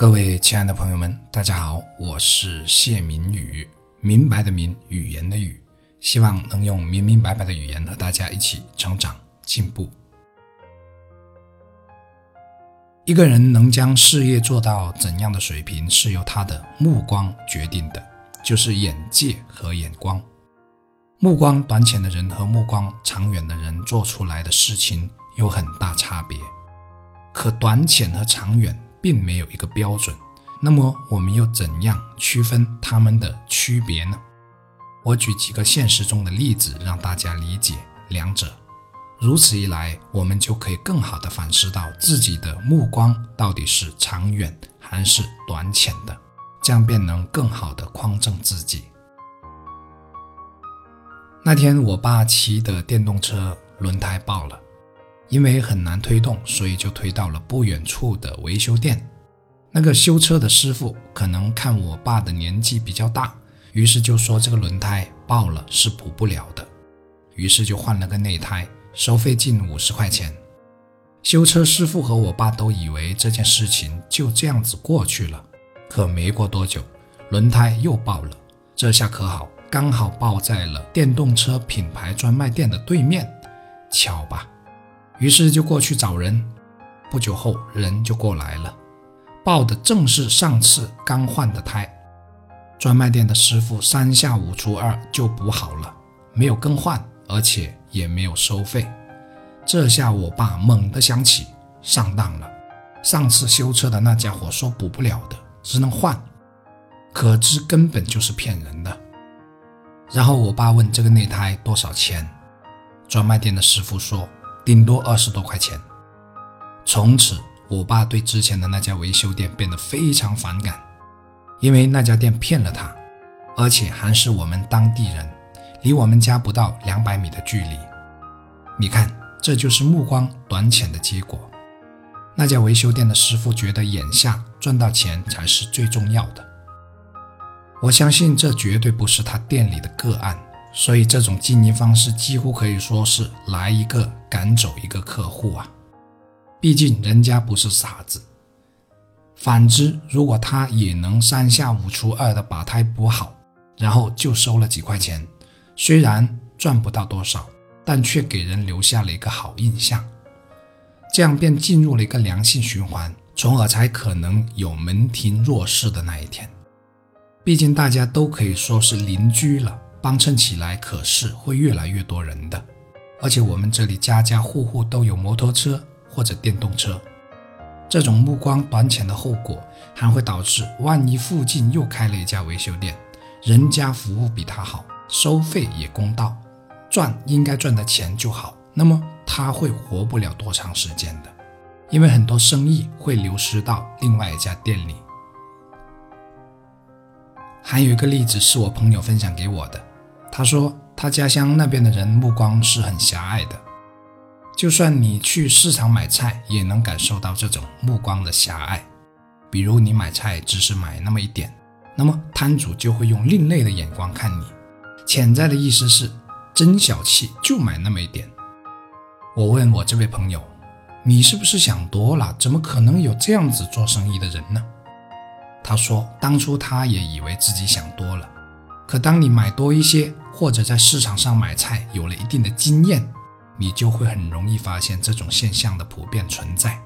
各位亲爱的朋友们，大家好，我是谢明宇，明白的明，语言的语，希望能用明明白白的语言和大家一起成长进步。一个人能将事业做到怎样的水平，是由他的目光决定的，就是眼界和眼光。目光短浅的人和目光长远的人做出来的事情有很大差别。可短浅和长远并没有一个标准，那么我们又怎样区分它们的区别呢？我举几个现实中的例子，让大家理解两者。如此一来，我们就可以更好地反思到自己的目光到底是长远还是短浅的，这样便能更好地匡正自己。那天我爸骑的电动车轮胎爆了。因为很难推动，所以就推到了不远处的维修店。那个修车的师傅可能看我爸的年纪比较大，于是就说这个轮胎爆了是补不了的，于是就换了个内胎，收费近五十块钱。修车师傅和我爸都以为这件事情就这样子过去了，可没过多久，轮胎又爆了。这下可好，刚好爆在了电动车品牌专卖店的对面，巧吧？于是就过去找人，不久后人就过来了，报的正是上次刚换的胎。专卖店的师傅三下五除二就补好了，没有更换，而且也没有收费。这下我爸猛地想起上当了，上次修车的那家伙说补不了的，只能换，可知根本就是骗人的。然后我爸问这个内胎多少钱，专卖店的师傅说。顶多二十多块钱。从此，我爸对之前的那家维修店变得非常反感，因为那家店骗了他，而且还是我们当地人，离我们家不到两百米的距离。你看，这就是目光短浅的结果。那家维修店的师傅觉得眼下赚到钱才是最重要的。我相信这绝对不是他店里的个案。所以这种经营方式几乎可以说是来一个赶走一个客户啊！毕竟人家不是傻子。反之，如果他也能三下五除二的把胎补好，然后就收了几块钱，虽然赚不到多少，但却给人留下了一个好印象，这样便进入了一个良性循环，从而才可能有门庭若市的那一天。毕竟大家都可以说是邻居了。帮衬起来可是会越来越多人的，而且我们这里家家户户都有摩托车或者电动车，这种目光短浅的后果还会导致，万一附近又开了一家维修店，人家服务比他好，收费也公道，赚应该赚的钱就好，那么他会活不了多长时间的，因为很多生意会流失到另外一家店里。还有一个例子是我朋友分享给我的。他说，他家乡那边的人目光是很狭隘的，就算你去市场买菜，也能感受到这种目光的狭隘。比如你买菜只是买那么一点，那么摊主就会用另类的眼光看你，潜在的意思是真小气，就买那么一点。我问我这位朋友，你是不是想多了？怎么可能有这样子做生意的人呢？他说，当初他也以为自己想多了。可当你买多一些，或者在市场上买菜有了一定的经验，你就会很容易发现这种现象的普遍存在。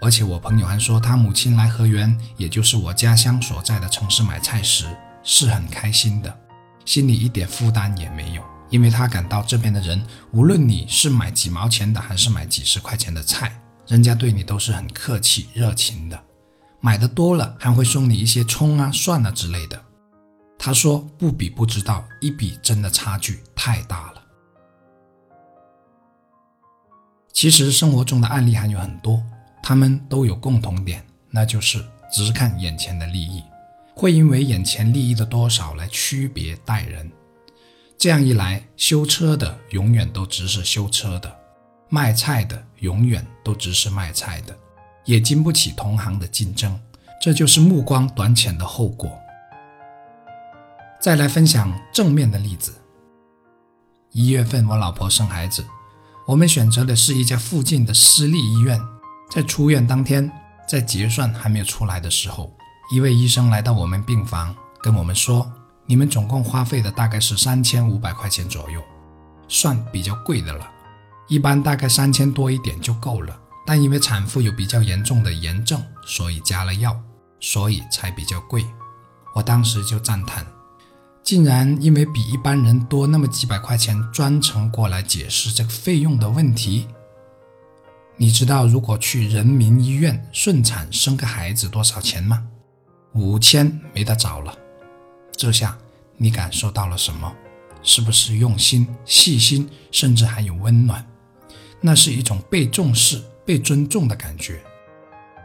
而且我朋友还说，他母亲来河源，也就是我家乡所在的城市买菜时，是很开心的，心里一点负担也没有，因为他感到这边的人，无论你是买几毛钱的，还是买几十块钱的菜，人家对你都是很客气热情的，买的多了还会送你一些葱啊、蒜啊之类的。他说：“不比不知道，一比真的差距太大了。”其实生活中的案例还有很多，他们都有共同点，那就是只看眼前的利益，会因为眼前利益的多少来区别待人。这样一来，修车的永远都只是修车的，卖菜的永远都只是卖菜的，也经不起同行的竞争。这就是目光短浅的后果。再来分享正面的例子。一月份，我老婆生孩子，我们选择的是一家附近的私立医院。在出院当天，在结算还没有出来的时候，一位医生来到我们病房，跟我们说：“你们总共花费的大概是三千五百块钱左右，算比较贵的了。一般大概三千多一点就够了，但因为产妇有比较严重的炎症，所以加了药，所以才比较贵。”我当时就赞叹，竟然因为比一般人多那么几百块钱，专程过来解释这个费用的问题。你知道如果去人民医院顺产生个孩子多少钱吗？五千没得找了。这下你感受到了什么？是不是用心、细心，甚至还有温暖？那是一种被重视、被尊重的感觉。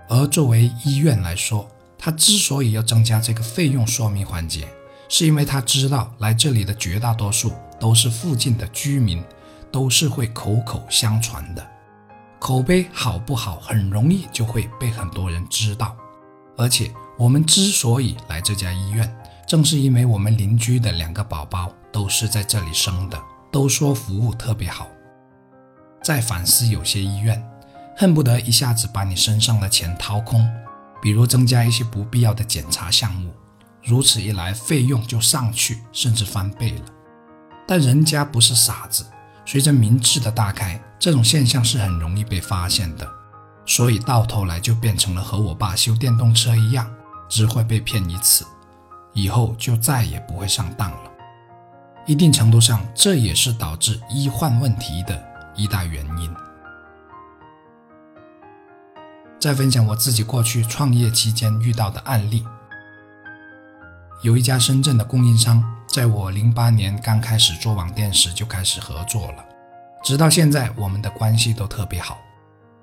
而作为医院来说，他之所以要增加这个费用说明环节，是因为他知道来这里的绝大多数都是附近的居民，都是会口口相传的。口碑好不好，很容易就会被很多人知道。而且我们之所以来这家医院，正是因为我们邻居的两个宝宝都是在这里生的，都说服务特别好。再反思有些医院，恨不得一下子把你身上的钱掏空，比如增加一些不必要的检查项目，如此一来费用就上去，甚至翻倍了。但人家不是傻子。随着明智的大开，这种现象是很容易被发现的，所以到头来就变成了和我爸修电动车一样，只会被骗一次，以后就再也不会上当了。一定程度上，这也是导致医患问题的一大原因。再分享我自己过去创业期间遇到的案例，有一家深圳的供应商。在我零八年刚开始做网店时就开始合作了，直到现在我们的关系都特别好。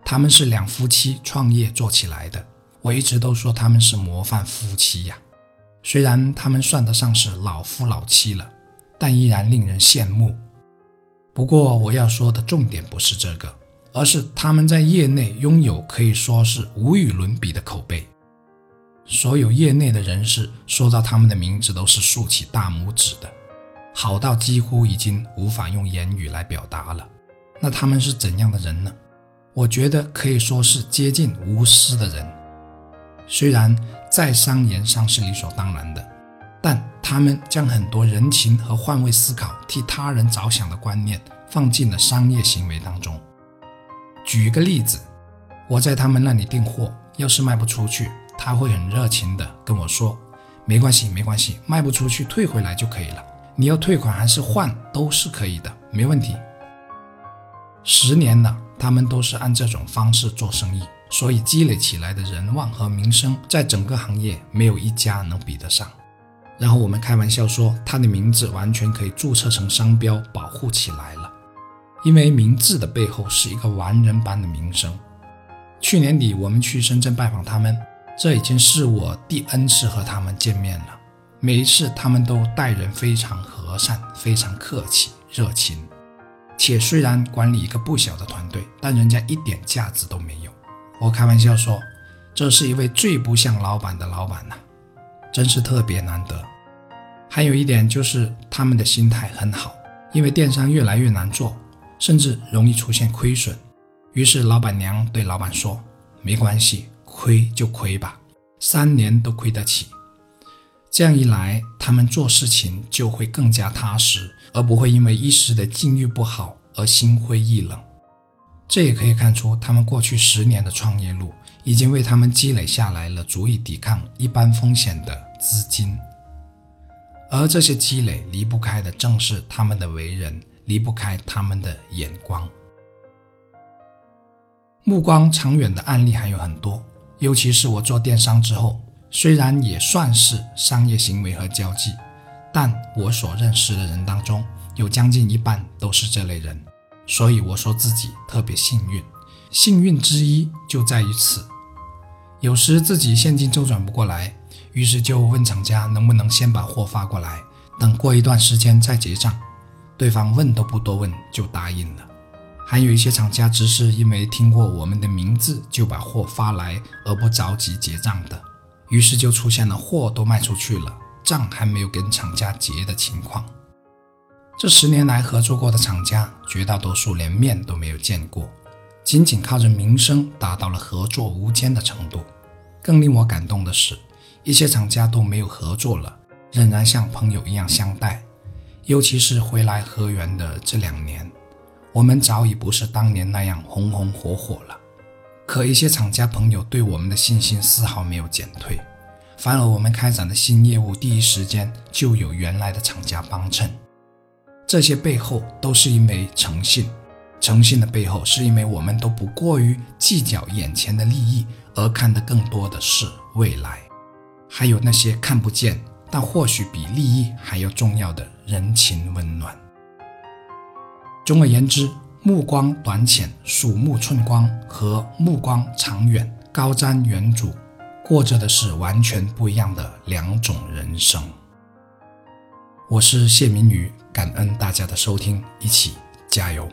他们是两夫妻创业做起来的，我一直都说他们是模范夫妻呀。虽然他们算得上是老夫老妻了，但依然令人羡慕。不过我要说的重点不是这个，而是他们在业内拥有可以说是无与伦比的口碑。所有业内的人士说到他们的名字都是竖起大拇指的，好到几乎已经无法用言语来表达了。那他们是怎样的人呢？我觉得可以说是接近无私的人。虽然在商言商是理所当然的，但他们将很多人情和换位思考、替他人着想的观念放进了商业行为当中。举个例子，我在他们那里订货，要是卖不出去。他会很热情地跟我说：“没关系，没关系，卖不出去退回来就可以了。你要退款还是换都是可以的，没问题。”十年了，他们都是按这种方式做生意，所以积累起来的人望和名声，在整个行业没有一家能比得上。然后我们开玩笑说，他的名字完全可以注册成商标，保护起来了，因为名字的背后是一个完人般的名声。去年底，我们去深圳拜访他们。这已经是我第 N 次和他们见面了，每一次他们都待人非常和善、非常客气、热情，且虽然管理一个不小的团队，但人家一点架子都没有。我开玩笑说，这是一位最不像老板的老板呐，真是特别难得。还有一点就是他们的心态很好，因为电商越来越难做，甚至容易出现亏损，于是老板娘对老板说：“没关系。”亏就亏吧，三年都亏得起。这样一来，他们做事情就会更加踏实，而不会因为一时的境遇不好而心灰意冷。这也可以看出，他们过去十年的创业路已经为他们积累下来了足以抵抗一般风险的资金。而这些积累离不开的正是他们的为人，离不开他们的眼光。目光长远的案例还有很多。尤其是我做电商之后，虽然也算是商业行为和交际，但我所认识的人当中，有将近一半都是这类人，所以我说自己特别幸运。幸运之一就在于此，有时自己现金周转不过来，于是就问厂家能不能先把货发过来，等过一段时间再结账，对方问都不多问就答应了。还有一些厂家只是因为听过我们的名字就把货发来而不着急结账的，于是就出现了货都卖出去了，账还没有跟厂家结的情况。这十年来合作过的厂家，绝大多数连面都没有见过，仅仅靠着名声达到了合作无间的程度。更令我感动的是，一些厂家都没有合作了，仍然像朋友一样相待。尤其是回来河源的这两年，我们早已不是当年那样红红火火了。可一些厂家朋友对我们的信心丝毫没有减退，反而我们开展的新业务第一时间就有原来的厂家帮衬。这些背后都是因为诚信，诚信的背后是因为我们都不过于计较眼前的利益，而看得更多的是未来，还有那些看不见。但或许比利益还要重要的人情温暖。总而言之，目光短浅、鼠目寸光和目光长远、高瞻远瞩，过着的是完全不一样的两种人生。我是谢明宇，感恩大家的收听，一起加油。